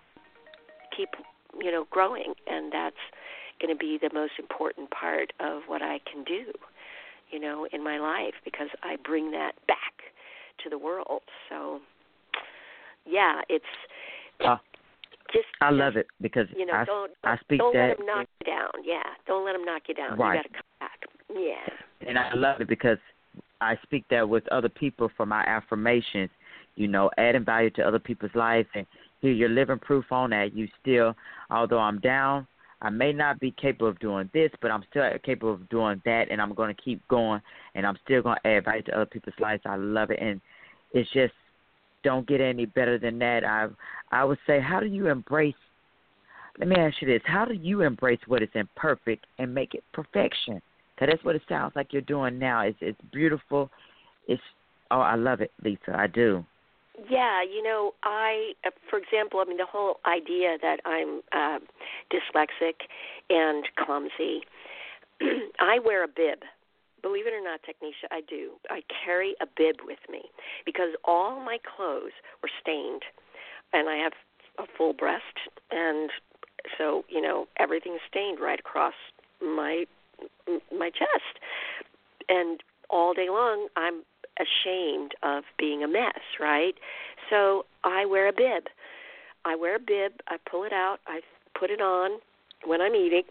keep, you know, growing, and that's going to be the most important part of what I can do you know, in my life because I bring that back to the world. So, yeah, it's uh, just. I love it because you know, I, don't, I speak that don't that. let them knock you down. Yeah, don't let them knock you down. Right. You got to come back. Yeah. And I love it because I speak that with other people for my affirmations. You know, adding value to other people's lives and here you're living proof on that. You still, although I'm down, I may not be capable of doing this, but I'm still capable of doing that, and I'm going to keep going, and I'm still going to add value to other people's lives. I love it, and it's just don't get any better than that. I I would say, how do you embrace? Let me ask you this: How do you embrace what is imperfect and make it perfection? Because that's what it sounds like you're doing now. It's it's beautiful. It's oh, I love it, Lisa. I do. Yeah, you know, I, uh, for example, I mean, the whole idea that I'm uh, dyslexic and clumsy. I wear a bib. Believe it or not, Technisha, I do. I carry a bib with me because all my clothes were stained. and I have a full breast, and so you know everything's stained right across my my chest, and all day long I'm ashamed of being a mess, right? So I wear a bib. I wear a bib. I pull it out. I put it on when I'm eating.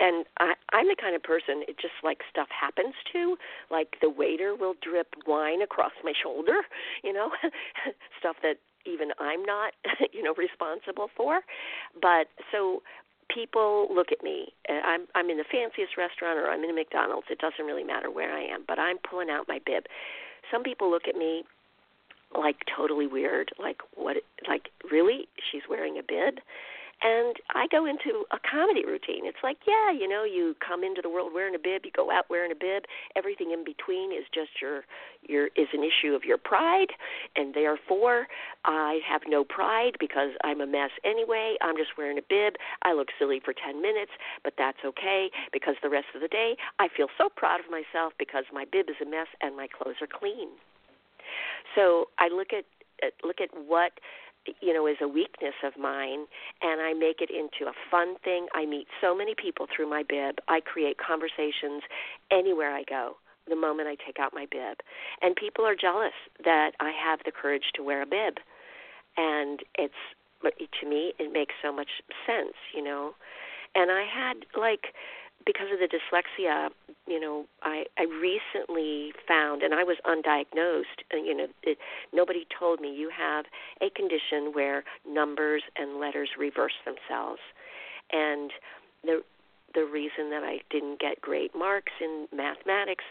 And I, I'm the kind of person it just like stuff happens to. Like the waiter will drip wine across my shoulder, you know, stuff that even I'm not, you know, responsible for. But so people look at me. I'm I'm in the fanciest restaurant or I'm in a McDonald's. It doesn't really matter where I am, but I'm pulling out my bib. Some people look at me like totally weird, like what like really she's wearing a bib and I go into a comedy routine. It's like, yeah, you know, you come into the world wearing a bib, you go out wearing a bib. Everything in between is just your your is an issue of your pride, and therefore I have no pride because I'm a mess anyway. I'm just wearing a bib. I look silly for 10 minutes, but that's okay because the rest of the day I feel so proud of myself because my bib is a mess and my clothes are clean. So I look at look at what you know is a weakness of mine and I make it into a fun thing. I meet so many people through my bib. I create conversations anywhere I go the moment I take out my bib. And people are jealous that I have the courage to wear a bib. And it's to me it makes so much sense, you know. And I had like because of the dyslexia, you know, I I recently found, and I was undiagnosed. And, you know, it, nobody told me you have a condition where numbers and letters reverse themselves, and the the reason that I didn't get great marks in mathematics.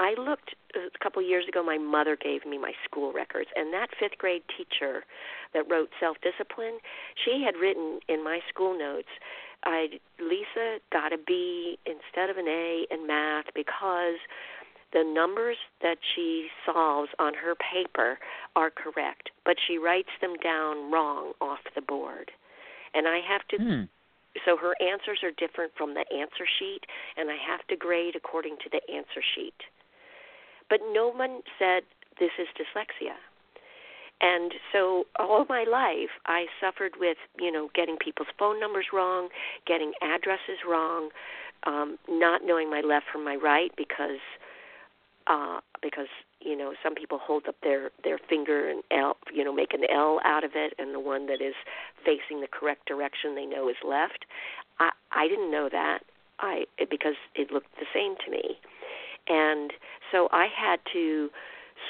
I looked a couple of years ago. My mother gave me my school records, and that fifth grade teacher that wrote self discipline, she had written in my school notes I Lisa got a B instead of an A in math because the numbers that she solves on her paper are correct, but she writes them down wrong off the board. And I have to Hmm. so her answers are different from the answer sheet and I have to grade according to the answer sheet. But no one said this is dyslexia. And so all my life I suffered with, you know, getting people's phone numbers wrong, getting addresses wrong, um, not knowing my left from my right because uh because, you know, some people hold up their their finger and L, you know, make an L out of it and the one that is facing the correct direction they know is left. I I didn't know that. I because it looked the same to me. And so I had to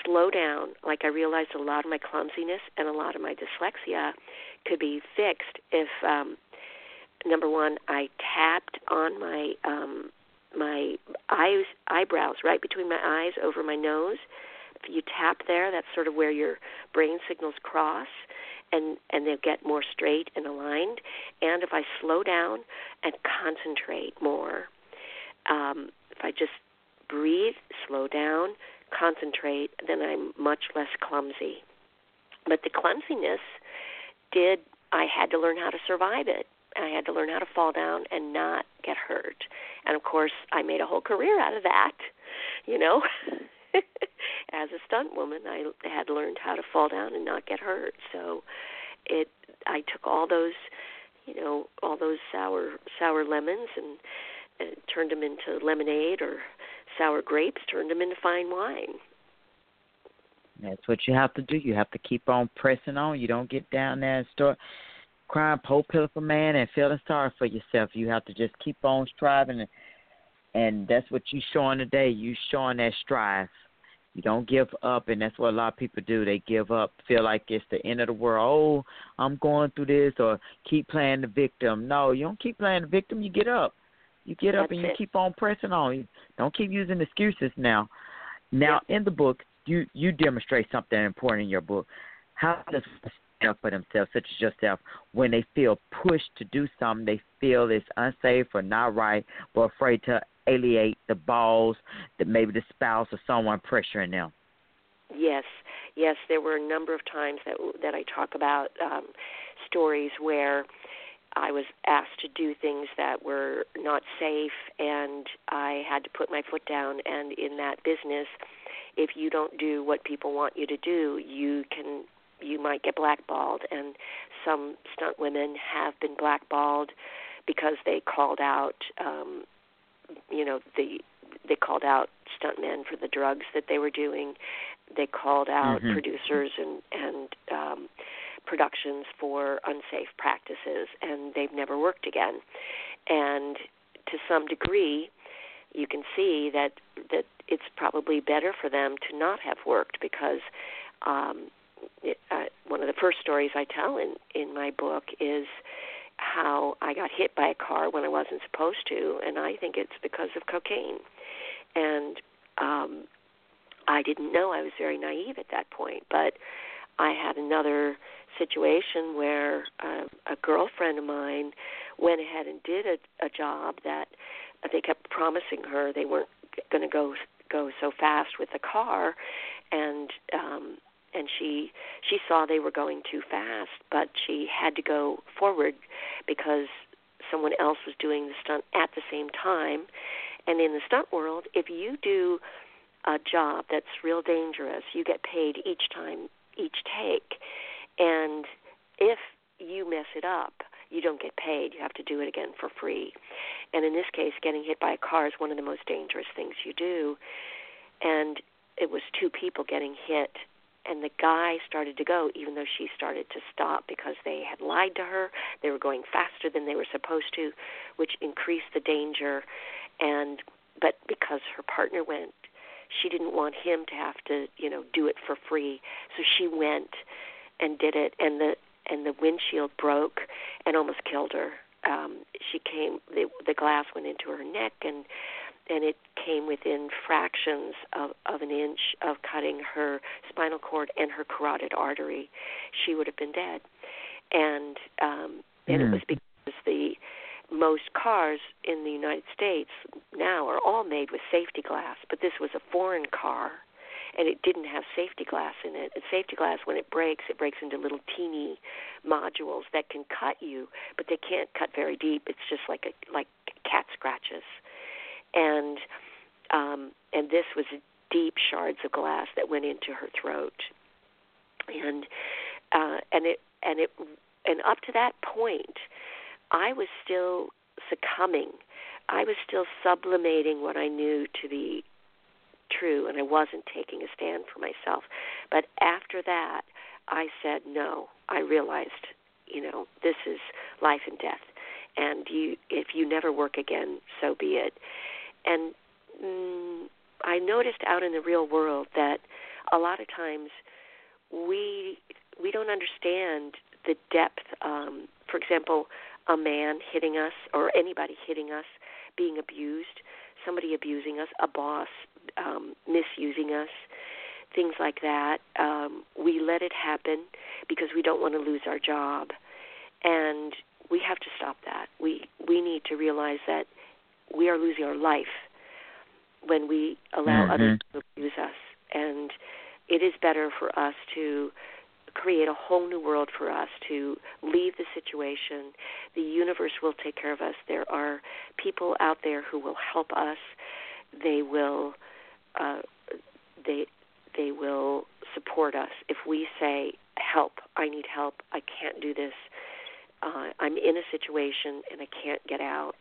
slow down. Like I realized a lot of my clumsiness and a lot of my dyslexia could be fixed if um number one I tapped on my um my eyes eyebrows right between my eyes over my nose. If you tap there, that's sort of where your brain signals cross and and they'll get more straight and aligned. And if I slow down and concentrate more, um, if I just breathe, slow down, concentrate, then I'm much less clumsy. But the clumsiness did, I had to learn how to survive it. I had to learn how to fall down and not get hurt. And of course, I made a whole career out of that, you know. As a stunt woman, I had learned how to fall down and not get hurt. So it I took all those, you know, all those sour sour lemons and, and turned them into lemonade or sour grapes, turned them into fine wine. That's what you have to do. You have to keep on pressing on. You don't get down there and start crying po pillar for man and feeling sorry for yourself. You have to just keep on striving and and that's what you showing today. You showing that strive. You don't give up and that's what a lot of people do. They give up, feel like it's the end of the world. Oh, I'm going through this or keep playing the victim. No, you don't keep playing the victim, you get up. You get up That's and you it. keep on pressing on. You don't keep using excuses now. Now in the book you you demonstrate something important in your book. How does stand up for themselves, such as yourself, when they feel pushed to do something they feel is unsafe or not right, but afraid to alienate the boss, that maybe the spouse or someone pressuring them? Yes, yes, there were a number of times that that I talk about um, stories where I was asked to do things that were not safe, and I had to put my foot down. And in that business, if you don't do what people want you to do, you can you might get blackballed, and some stunt women have been blackballed because they called out, um, you know, the they called out stuntmen for the drugs that they were doing. They called out Mhm. producers and and um, productions for unsafe practices, and they've never worked again. And to some degree, you can see that that it's probably better for them to not have worked because um, it, uh, one of the first stories I tell in in my book is how I got hit by a car when I wasn't supposed to, and I think it's because of cocaine. And um, I didn't know. I was very naive at that point, but I had another situation where uh, a girlfriend of mine went ahead and did a, a job that they kept promising her they weren't going to go go so fast with the car, and um, and she she saw they were going too fast, but she had to go forward because someone else was doing the stunt at the same time. And in the stunt world, if you do a job that's real dangerous, you get paid each time, each take. And if you mess it up, you don't get paid. You have to do it again for free. And in this case, getting hit by a car is one of the most dangerous things you do. And it was two people getting hit and the guy started to go even though she started to stop because they had lied to her they were going faster than they were supposed to which increased the danger and but because her partner went she didn't want him to have to you know do it for free so she went and did it and the and the windshield broke and almost killed her um she came the the glass went into her neck and and it came within fractions of, of an inch of cutting her spinal cord and her carotid artery, she would have been dead. And um, and Mm. it was because the most cars in the United States now are all made with safety glass, but this was a foreign car and it didn't have safety glass in it. And safety glass, when it breaks, it breaks into little teeny modules that can cut you, but they can't cut very deep. It's just like a like cat scratches and um, and this was deep shards of glass that went into her throat, and uh, and it and it and up to that point, I was still succumbing. I was still sublimating what I knew to be true, and I wasn't taking a stand for myself. But after that, I said no. I realized, you know, this is life and death, and you if you never work again, so be it and mm, I noticed out in the real world that a lot of times we we don't understand the depth. Um, for example, a man hitting us or anybody hitting us, being abused, somebody abusing us, a boss um, misusing us, things like that. Um, we let it happen because we don't want to lose our job, and we have to stop that. We we need to realize that we are losing our life when we allow Mhm. others to abuse us. And it is better for us to create a whole new world for us to leave the situation. The universe will take care of us. There are people out there who will help us. They will uh, they they will support us if we say help. I need help. I can't do this. Uh, I'm in a situation and I can't get out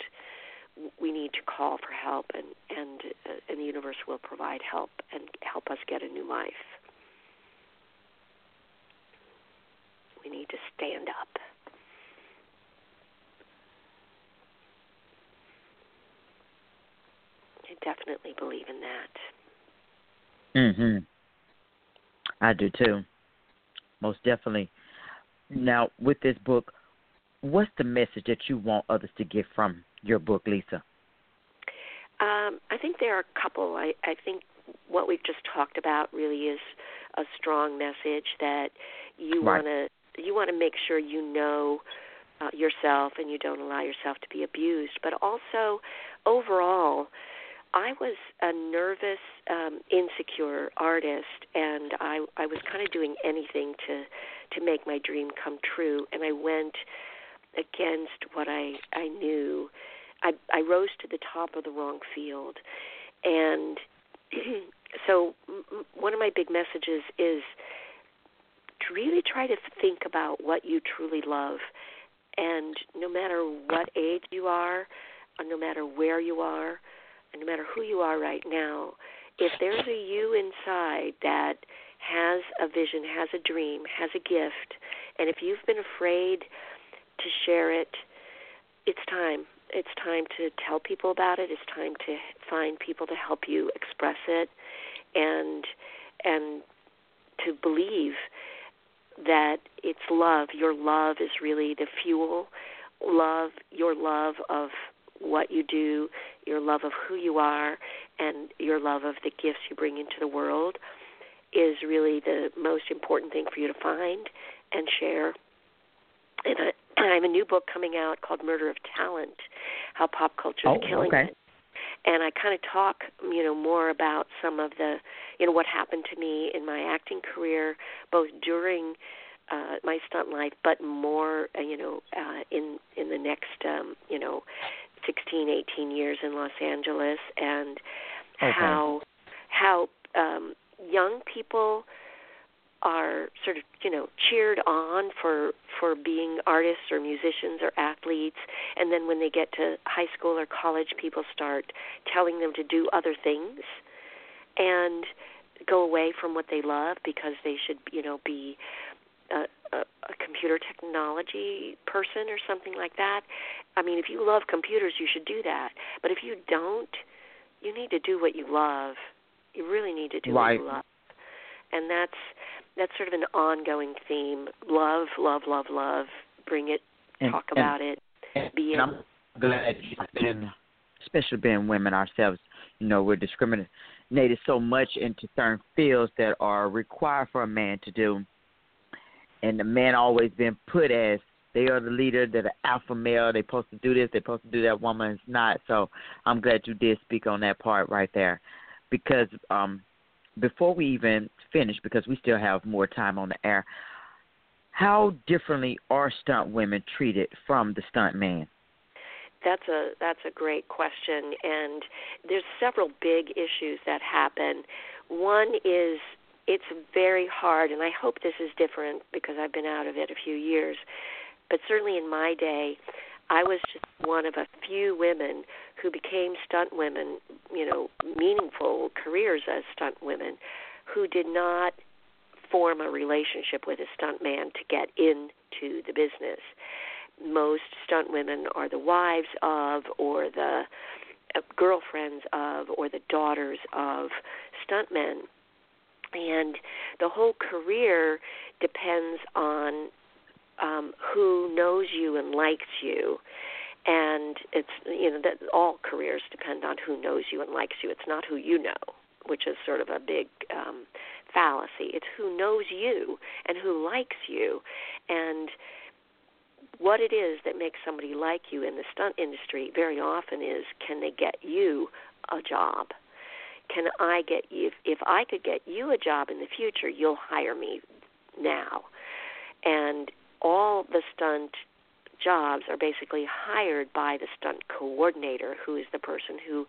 we need to call for help and and uh, and the universe will provide help and help us get a new life we need to stand up I definitely believe in that. Mhm. I do too. Most definitely. Now, with this book, what's the message that you want others to get from your book, Lisa? Um, I think there are a couple. I, I think what we've just talked about really is a strong message that you Right. want to you want to make sure you know uh, yourself and you don't allow yourself to be abused. But also, overall, I was a nervous, um, insecure artist, and I I was kind of doing anything to to make my dream come true, and I went against what I I knew. I I rose to the top of the wrong field, and so m- one of my big messages is really try to think about what you truly love. And no matter what age you are, no matter where you are, and no matter who you are right now, if there's a you inside that has a vision, has a dream, has a gift, and if you've been afraid to share it, it's time. It's time to tell people about it. It's time to find people to help you express it, and and to believe that it's love. Your love is really the fuel. Love, your love of what you do, your love of who you are, and your love of the gifts you bring into the world is really the most important thing for you to find and share. And I, I have a new book coming out called Murder of Talent: How Pop Culture is oh, Killing okay. It. And I kind of talk, you know, more about some of the, you know, what happened to me in my acting career, both during uh, my stunt life, but more, uh, you know, uh, in in the next, um, you know, 16, 18 years in Los Angeles, and Okay. how how um, young people are sort of you know cheered on for for being artists or musicians or athletes. And then when they get to high school or college people start telling them to do other things and go away from what they love because they should you know be a, a, a computer technology person or something like that. I mean if you love computers you should do that. But if you don't you need to do what you love. You really need to do Right. what you love and that's that's sort of an ongoing theme. Love, love, love, love. Bring it, And- talk and- about it, And be it. I'm glad you've been, especially being women ourselves, you know, we're discriminated so much into certain fields that are required for a man to do. And the man always been put as they are the leader, they're the alpha male, they're supposed to do this, they're supposed to do that, woman is not. So I'm glad you did speak on that part right there. Because um before we even finish, because we still have more time on the air, how differently are stunt women treated from the stunt man? That's a that's a great question, and there's several big issues that happen. One is it's very hard, and I hope this is different because I've been out of it a few years. But certainly in my day, I was just one of a few women who became stunt women, you know, meaningful careers as stunt women, who did not form a relationship with a stunt man to get into the business. Most stunt women are the wives of, or the uh, girlfriends of, or the daughters of stuntmen. And the whole career depends on um, who knows you and likes you. And it's you know that all careers depend on who knows you and likes you. It's not who you know, which is sort of a big um, fallacy. It's who knows you and who likes you, and what it is that makes somebody like you in the stunt industry very often is can they get you a job? Can I get you if, if I could get you a job in the future, you'll hire me now. And all the stunt jobs are basically hired by the stunt coordinator, who is the person who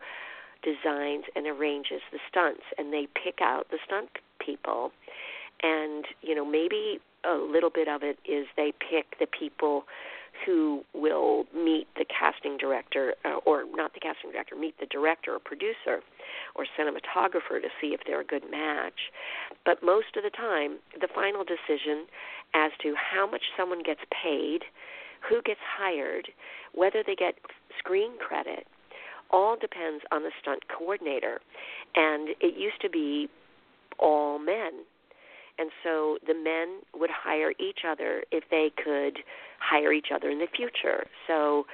designs and arranges the stunts, and they pick out the stunt people. And you know, maybe a little bit of it is they pick the people who will meet the casting director, uh, or not the casting director, meet the director or producer or cinematographer to see if they're a good match. But most of the time, the final decision as to how much someone gets paid, who gets hired, whether they get screen credit, all depends on the stunt coordinator. And it used to be all men. And so the men would hire each other if they could hire each other in the future. So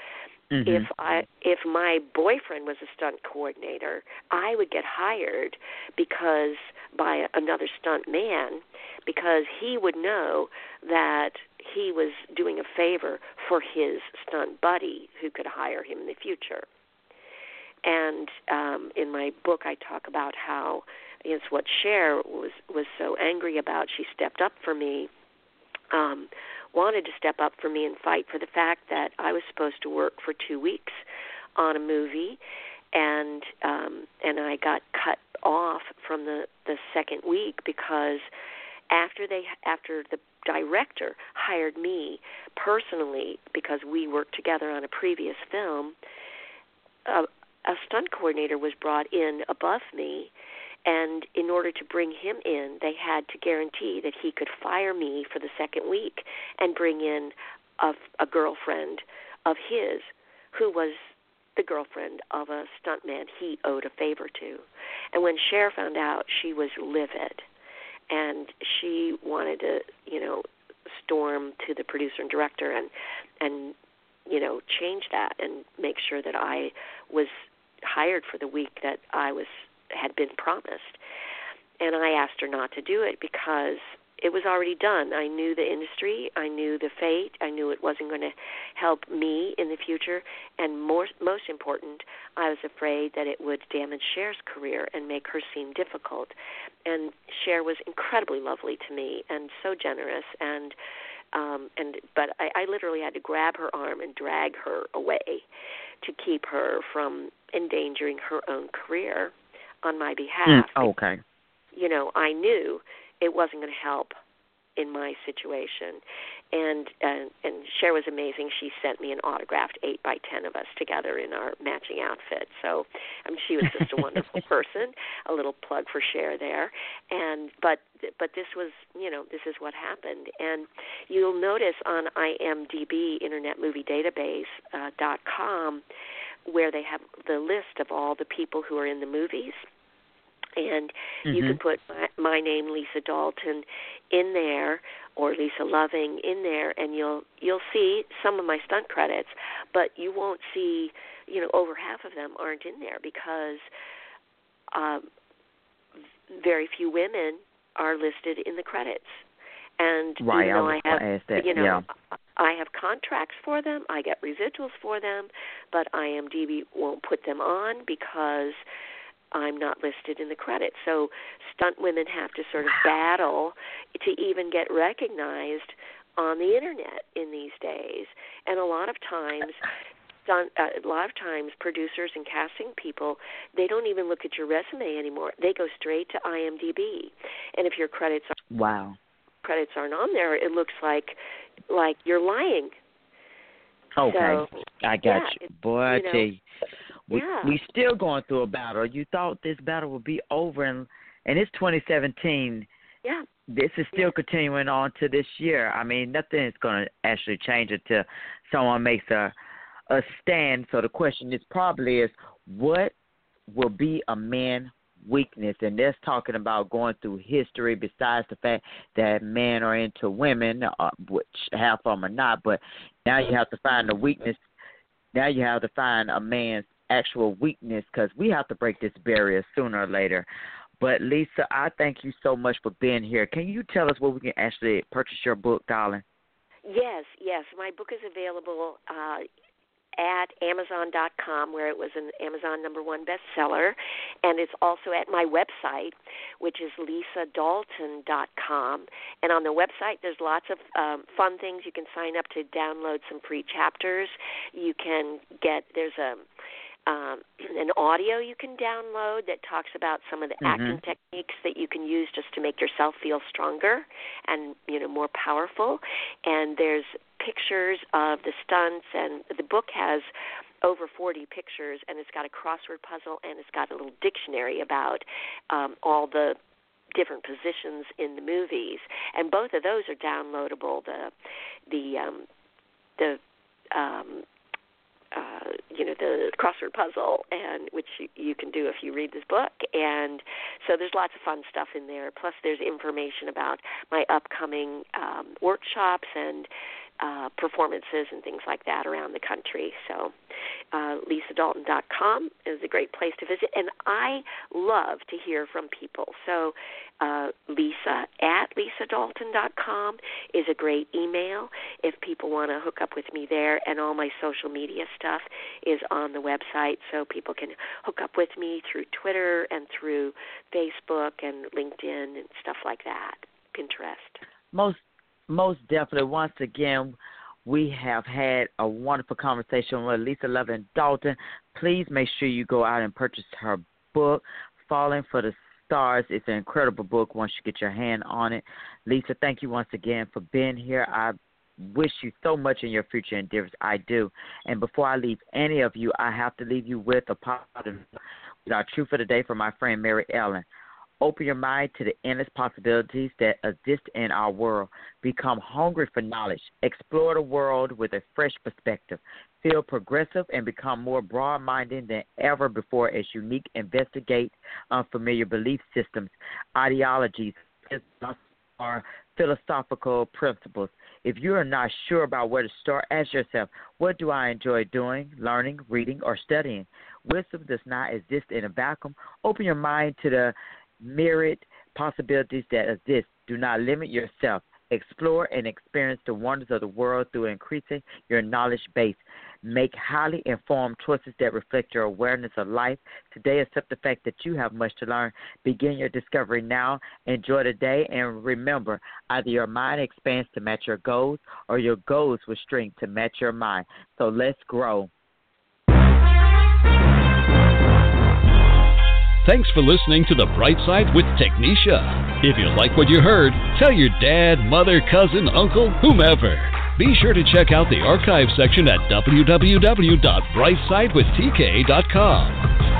Mm-hmm. if I if my boyfriend was a stunt coordinator, I would get hired because by another stunt man because he would know that he was doing a favor for his stunt buddy who could hire him in the future. And um, in my book, I talk about how it's what Cher was was so angry about. She stepped up for me, um, wanted to step up for me and fight for the fact that I was supposed to work for two weeks on a movie, and um, and I got cut off from the the second week because after they after the director hired me personally because we worked together on a previous film, a, a stunt coordinator was brought in above me and in order to bring him in, they had to guarantee that he could fire me for the second week and bring in a, a girlfriend of his who was the girlfriend of a stuntman he owed a favor to. And when Cher found out, she was livid. And she wanted to, you know, storm to the producer and director and and you know change that and make sure that I was hired for the week that I was had been promised. And I asked her not to do it because it was already done. I knew the industry, I knew the fate, I knew it wasn't going to help me in the future, and more most important, I was afraid that it would damage Cher's career and make her seem difficult. And Cher was incredibly lovely to me and so generous and um and but I, I literally had to grab her arm and drag her away to keep her from endangering her own career on my behalf. Mm, okay. You know, I knew it wasn't going to help in my situation. And and and Cher was amazing. She sent me an autographed eight by ten of us together in our matching outfits. So I mean she was just a wonderful person. A little plug for Cher there. And but but this was you know, this is what happened. And you'll notice on IMDB Internet Movie Database uh, dot com where they have the list of all the people who are in the movies and mm-hmm. you can put my, my name Lisa Dalton in there or Lisa Loving in there and you'll you'll see some of my stunt credits but you won't see you know over half of them aren't in there because um very few women are listed in the credits and right, even though I, have you know yeah. I have contracts for them, I get residuals for them, but IMDb won't put them on because I'm not listed in the credits. So stunt women have to sort of battle to even get recognized on the internet in these days. And a lot of times stunt uh, a lot of times producers and casting people they don't even look at your resume anymore. They go straight to IMDb. And if your credits are, wow credits aren't on there, it looks like like you're lying. Okay. So, I got yeah, you. Boy, I you know, tell you. We yeah. we still going through a battle. You thought this battle would be over and and it's 2017. Yeah. This is still continuing on to this year. I mean, nothing is going to actually change until someone makes a a stand. So the question is probably is what will be a man weakness and that's talking about going through history besides the fact that men are into women uh, which half of them are not but now you have to find a weakness now you have to find a man's actual weakness because we have to break this barrier sooner or later but lisa i thank you so much for being here can you tell us where we can actually purchase your book darling Yes, yes. My book is available uh, at Amazon.com, where it was an Amazon number one bestseller, and it's also at my website, which is LisaDalton.com. And on the website, there's lots of um, fun things. You can sign up to download some free chapters. You can get there's a um, an audio you can download that talks about some of the Mhm. acting techniques that you can use just to make yourself feel stronger and you know more powerful. And there's pictures of the stunts, and the book has over 40 pictures, and it's got a crossword puzzle, and it's got a little dictionary about um, all the different positions in the movies. And both of those are downloadable. The the um, the um, uh, you know the crossword puzzle, and which you, you can do if you read this book. And so there's lots of fun stuff in there. Plus, there's information about my upcoming um, workshops and uh, performances and things like that around the country. So, uh, LisaDalton.com is a great place to visit, and I love to hear from people. So, uh, Lisa at LisaDalton.com is a great email if people want to hook up with me there, and all my social media stuff is on the website, so people can hook up with me through Twitter and through Facebook and LinkedIn and stuff like that, Pinterest. most most definitely once again we have had a wonderful conversation with Lisa Loving Dalton. Please make sure you go out and purchase her book, Falling for the Stars. It's an incredible book once you get your hand on it. Lisa, thank you once again for being here. I wish you so much in your future endeavors. I do. And before I leave any of you, I have to leave you with a positive with our truth for the day from my friend Mary Ellen. Open your mind to the endless possibilities that exist in our world. Become hungry for knowledge. Explore the world with a fresh perspective. Feel progressive and become more broad minded than ever before as unique investigate unfamiliar belief systems, ideologies, or philosophical principles. If you are not sure about where to start, ask yourself, what do I enjoy doing, learning, reading, or studying? Wisdom does not exist in a vacuum. Open your mind to the myriad possibilities that exist. Do not limit yourself. Explore and experience the wonders of the world through increasing your knowledge base. Make highly informed choices that reflect your awareness of life. Today, accept the fact that you have much to learn. Begin your discovery now. Enjoy the day, and remember either your mind expands to match your goals or your goals will shrink to match your mind. So let's grow. Thanks for listening to The Bright Side with Technisha. If you like what you heard, tell your dad, mother, cousin, uncle, whomever. Be sure to check out the archive section at www.brightsidewithtk.com.